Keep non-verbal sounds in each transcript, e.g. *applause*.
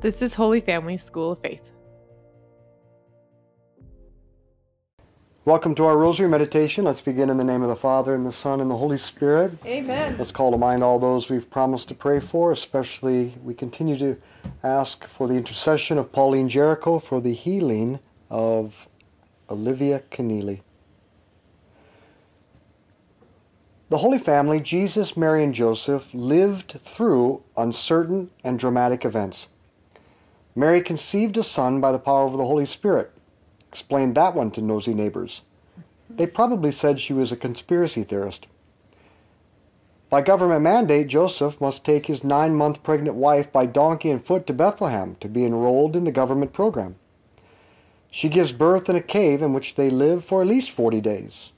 This is Holy Family School of Faith. Welcome to our Rosary Meditation. Let's begin in the name of the Father, and the Son, and the Holy Spirit. Amen. Let's call to mind all those we've promised to pray for, especially we continue to ask for the intercession of Pauline Jaricot for the healing of Olivia Keneally. The Holy Family, Jesus, Mary, and Joseph, lived through uncertain and dramatic events. Mary conceived a son by the power of the Holy Spirit. Explained that one to nosy neighbors. They probably said she was a conspiracy theorist. By government mandate, Joseph must take his nine month pregnant wife by donkey and foot to Bethlehem to be enrolled in the government program. She gives birth in a cave in which they live for at least 40 days.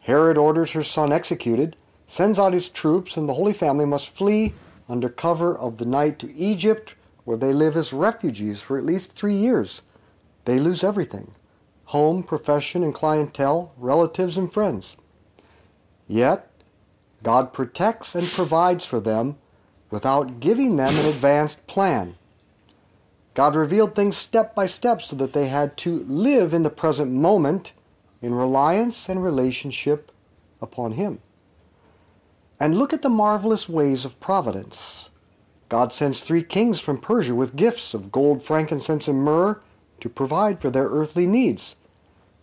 Herod orders her son executed, sends out his troops, and the Holy Family must flee under cover of the night to Egypt, where they live as refugees for at least three years. They lose everything home, profession, and clientele, relatives, and friends. Yet, God protects and provides for them without giving them an advanced plan. God revealed things step by step so that they had to live in the present moment in reliance and relationship upon Him. And look at the marvelous ways of providence. God sends three kings from Persia with gifts of gold, frankincense, and myrrh to provide for their earthly needs.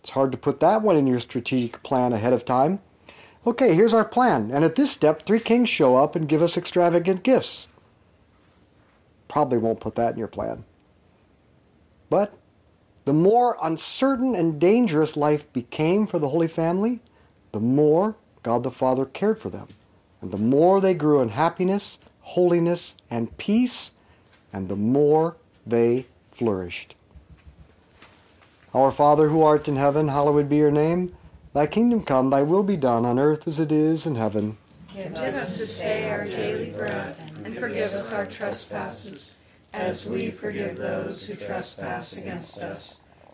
It's hard to put that one in your strategic plan ahead of time. Okay, here's our plan. And at this step, three kings show up and give us extravagant gifts. Probably won't put that in your plan. But the more uncertain and dangerous life became for the Holy Family, the more God the Father cared for them. And the more they grew in happiness, holiness, and peace, and the more they flourished. Our Father who art in heaven, hallowed be your name. Thy kingdom come, thy will be done on earth as it is in heaven. Give us this day our daily bread, and forgive us our trespasses, as we forgive those who trespass against us.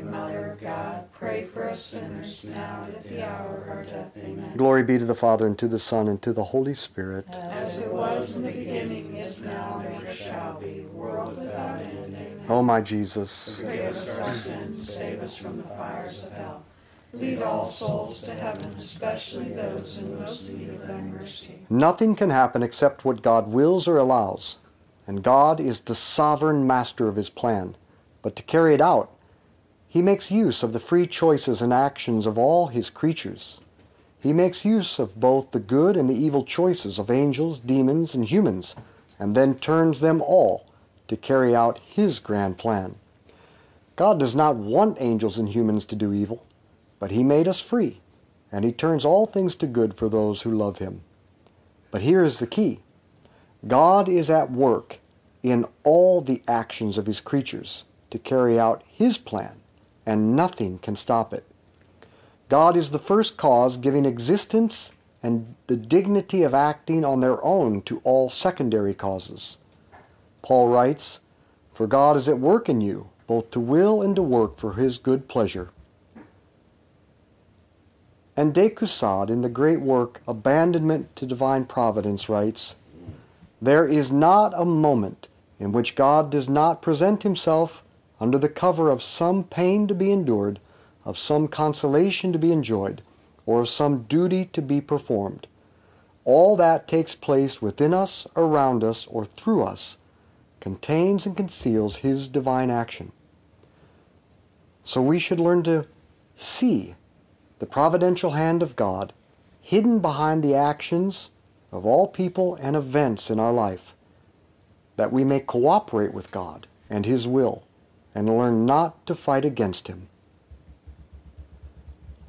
God, pray for us sinners, now and at the hour of our death. Amen. Glory be to the Father, and to the Son, and to the Holy Spirit. As it was in the beginning, is now, and ever shall be, world without end. Amen. O my Jesus. Forgive us our sins, save us from the fires of hell. Lead all souls to heaven, especially those in most need of thy mercy. Nothing can happen except what God wills or allows, and God is the sovereign master of his plan. But to carry it out, he makes use of the free choices and actions of all his creatures. He makes use of both the good and the evil choices of angels, demons, and humans, and then turns them all to carry out His grand plan. God does not want angels and humans to do evil, but He made us free, and He turns all things to good for those who love Him. But here is the key God is at work in all the actions of His creatures to carry out His plan, and nothing can stop it. God is the first cause giving existence and the dignity of acting on their own to all secondary causes. Paul writes, For God is at work in you, both to will and to work for his good pleasure. And de Caussade, in the great work Abandonment to Divine Providence, writes, There is not a moment in which God does not present himself under the cover of some pain to be endured, of some consolation to be enjoyed, or of some duty to be performed. All that takes place within us, around us, or through us contains and conceals His divine action. So we should learn to see the providential hand of God hidden behind the actions of all people and events in our life, that we may cooperate with God and His will and learn not to fight against Him.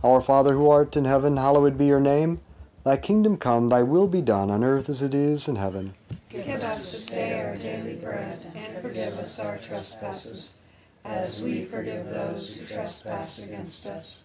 Our Father who art in heaven, hallowed be your name. Thy kingdom come, thy will be done on earth as it is in heaven. Give us this day our daily bread, and forgive us our trespasses, as we forgive those who trespass against us.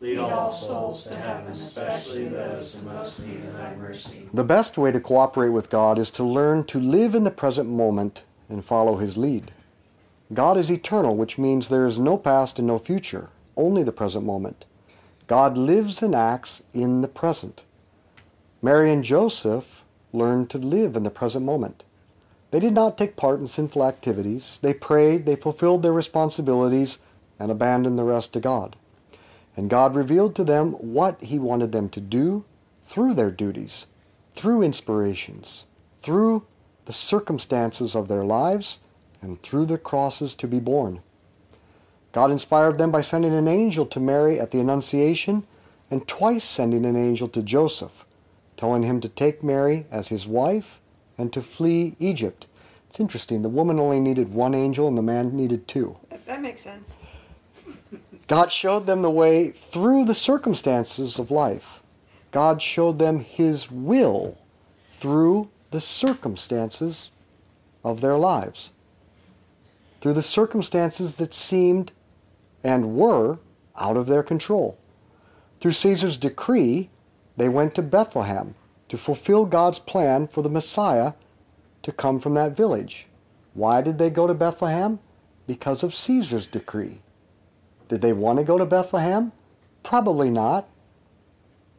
Lead all souls to heaven, especially those in most need of thy mercy. the best way to cooperate with God is to learn to live in the present moment and follow His lead. God is eternal, which means there is no past and no future, only the present moment. God lives and acts in the present. Mary and Joseph learned to live in the present moment. They did not take part in sinful activities. They prayed, they fulfilled their responsibilities, and abandoned the rest to God. And God revealed to them what He wanted them to do through their duties, through inspirations, through the circumstances of their lives, and through the crosses to be borne. God inspired them by sending an angel to Mary at the Annunciation and twice sending an angel to Joseph, telling him to take Mary as his wife and to flee Egypt. It's interesting, the woman only needed one angel and the man needed two. That makes sense. God showed them the way through the circumstances of life. God showed them His will through the circumstances of their lives. Through the circumstances that seemed and were out of their control. Through Caesar's decree, they went to Bethlehem to fulfill God's plan for the Messiah to come from that village. Why did they go to Bethlehem? Because of Caesar's decree. Did they want to go to Bethlehem? Probably not.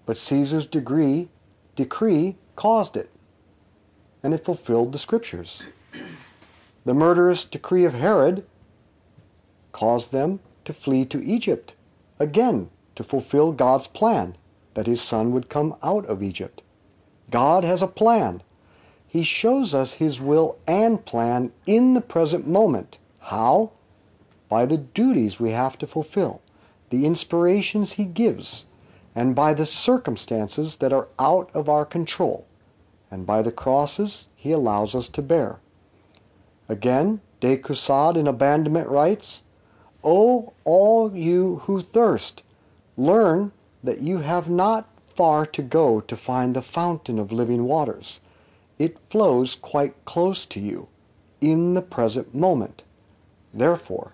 But Caesar's decree, decree caused it, and it fulfilled the scriptures. The murderous decree of Herod caused them to flee to Egypt, again to fulfill God's plan that his son would come out of Egypt. God has a plan. He shows us his will and plan in the present moment. How? By the duties we have to fulfill, the inspirations he gives, and by the circumstances that are out of our control, and by the crosses he allows us to bear. Again, de Caussade in Abandonment writes, O all you who thirst, learn that you have not far to go to find the fountain of living waters. It flows quite close to you, in the present moment. Therefore,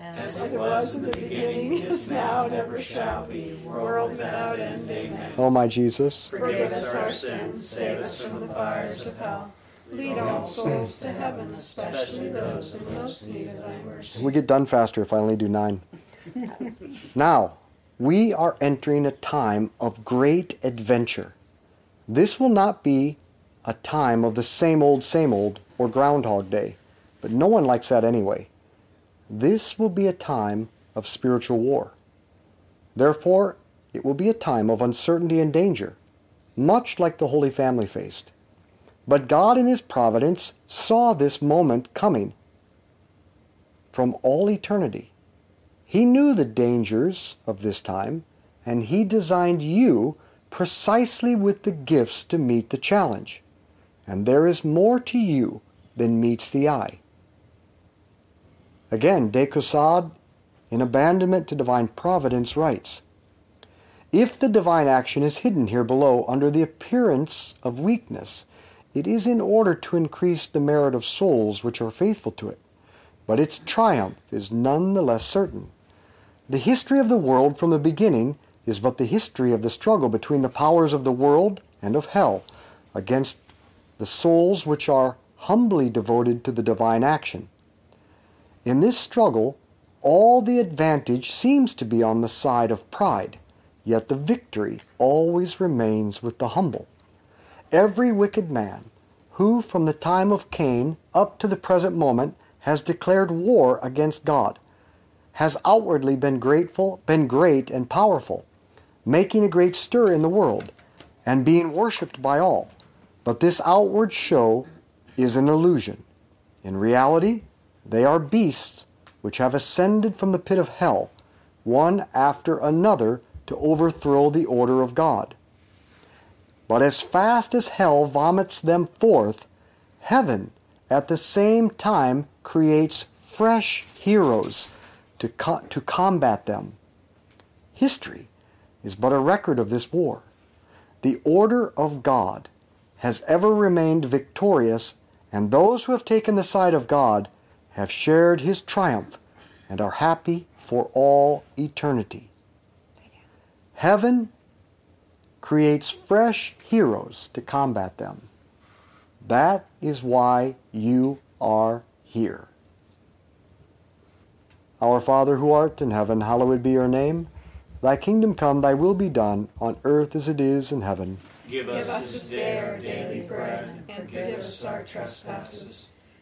As it was in the beginning, is now, and ever shall be, world without end. Amen. O oh, my Jesus, Forgive us our sins, save us from the fires of hell. Lead all souls to heaven, especially those in most need of thy mercy. we get done faster if I only do nine. *laughs* now, we are entering a time of great adventure. This will not be a time of the same old, same old, or Groundhog Day, but no one likes that anyway. This will be a time of spiritual war. Therefore, it will be a time of uncertainty and danger, much like the Holy Family faced. But God, in His providence, saw this moment coming from all eternity. He knew the dangers of this time, and He designed you precisely with the gifts to meet the challenge. And there is more to you than meets the eye. Again, De Caussade, in Abandonment to Divine Providence, writes If the divine action is hidden here below under the appearance of weakness, it is in order to increase the merit of souls which are faithful to it. But its triumph is none the less certain. The history of the world from the beginning is but the history of the struggle between the powers of the world and of hell against the souls which are humbly devoted to the divine action. In this struggle, all the advantage seems to be on the side of pride, yet the victory always remains with the humble. Every wicked man who, from the time of Cain up to the present moment, has declared war against God, has outwardly been grateful, been great and powerful, making a great stir in the world, and being worshipped by all. But this outward show is an illusion. In reality, they are beasts which have ascended from the pit of hell, one after another, to overthrow the order of God. But as fast as hell vomits them forth, heaven at the same time creates fresh heroes to, co- to combat them. History is but a record of this war. The order of God has ever remained victorious, and those who have taken the side of God have shared his triumph and are happy for all eternity. Heaven creates fresh heroes to combat them. That is why you are here. Our Father who art in heaven, hallowed be your name. Thy kingdom come, thy will be done, on earth as it is in heaven. Give us this day our daily bread, and forgive us our trespasses,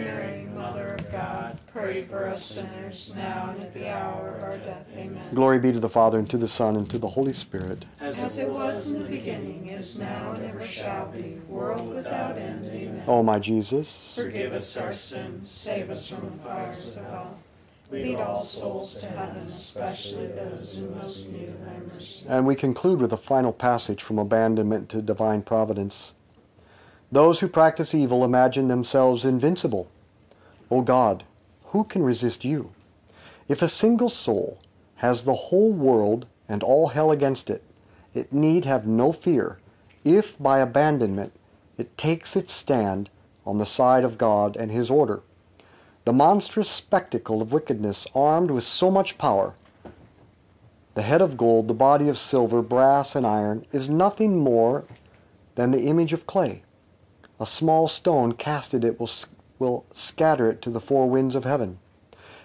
pray for us sinners, now and at the hour of our death. Amen. Glory be to the Father, and to the Son, and to the Holy Spirit. As it was in the beginning, is now, and ever shall be, world without end. Amen. O my Jesus. Forgive us our sins, save us from the fires of hell. Lead all souls to heaven, especially those in most need of thy mercy. And we conclude with a final passage from abandonment to divine providence. Those who practice evil imagine themselves invincible. O God, who can resist you? If a single soul has the whole world and all hell against it, it need have no fear if by abandonment it takes its stand on the side of God and His order. The monstrous spectacle of wickedness armed with so much power the head of gold, the body of silver, brass, and iron is nothing more than the image of clay. a small stone cast at it will, will scatter it to the four winds of heaven.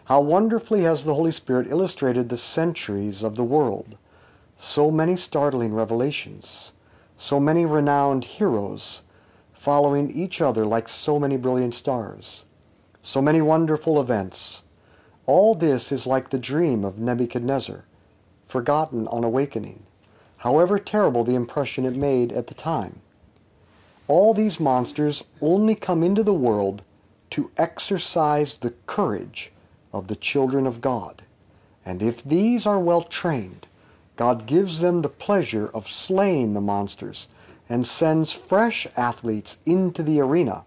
How wonderfully has the Holy Spirit illustrated the centuries of the world. So many startling revelations, so many renowned heroes, following each other like so many brilliant stars, so many wonderful events. All this is like the dream of Nebuchadnezzar, forgotten on awakening, however terrible the impression it made at the time. All these monsters only come into the world to exercise the courage of the children of God. And if these are well trained, God gives them the pleasure of slaying the monsters and sends fresh athletes into the arena.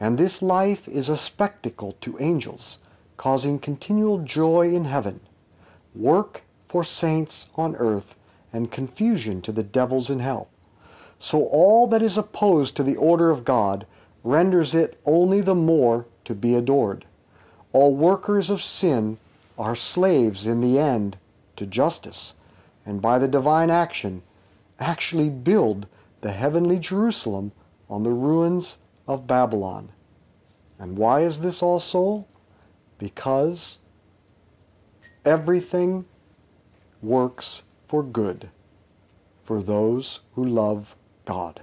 And this life is a spectacle to angels, causing continual joy in heaven, work for saints on earth, and confusion to the devils in hell. So all that is opposed to the order of God renders it only the more to be adored. All workers of sin are slaves in the end to justice, and by the divine action actually build the heavenly Jerusalem on the ruins of Babylon. And why is this all so? Because everything works for good for those who love God.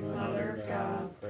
God,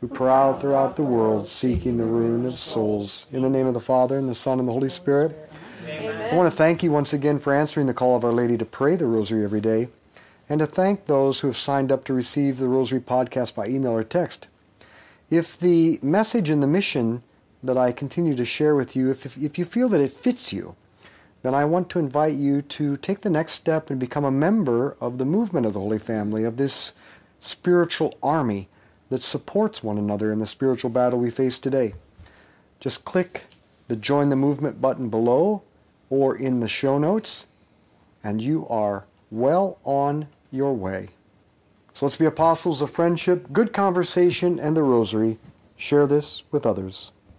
who prowl throughout the world seeking the ruin of souls. In the name of the Father, and the Son, and the Holy Spirit. I want to thank you once again for answering the call of Our Lady to pray the Rosary every day, and to thank those who have signed up to receive the Rosary podcast by email or text. If the message and the mission that I continue to share with you, if, if, if you feel that it fits you, then I want to invite you to take the next step and become a member of the movement of the Holy Family, of this spiritual army that supports one another in the spiritual battle we face today. Just click the Join the Movement button below or in the show notes, and you are well on your way. So let's be apostles of friendship, good conversation, and the rosary. Share this with others.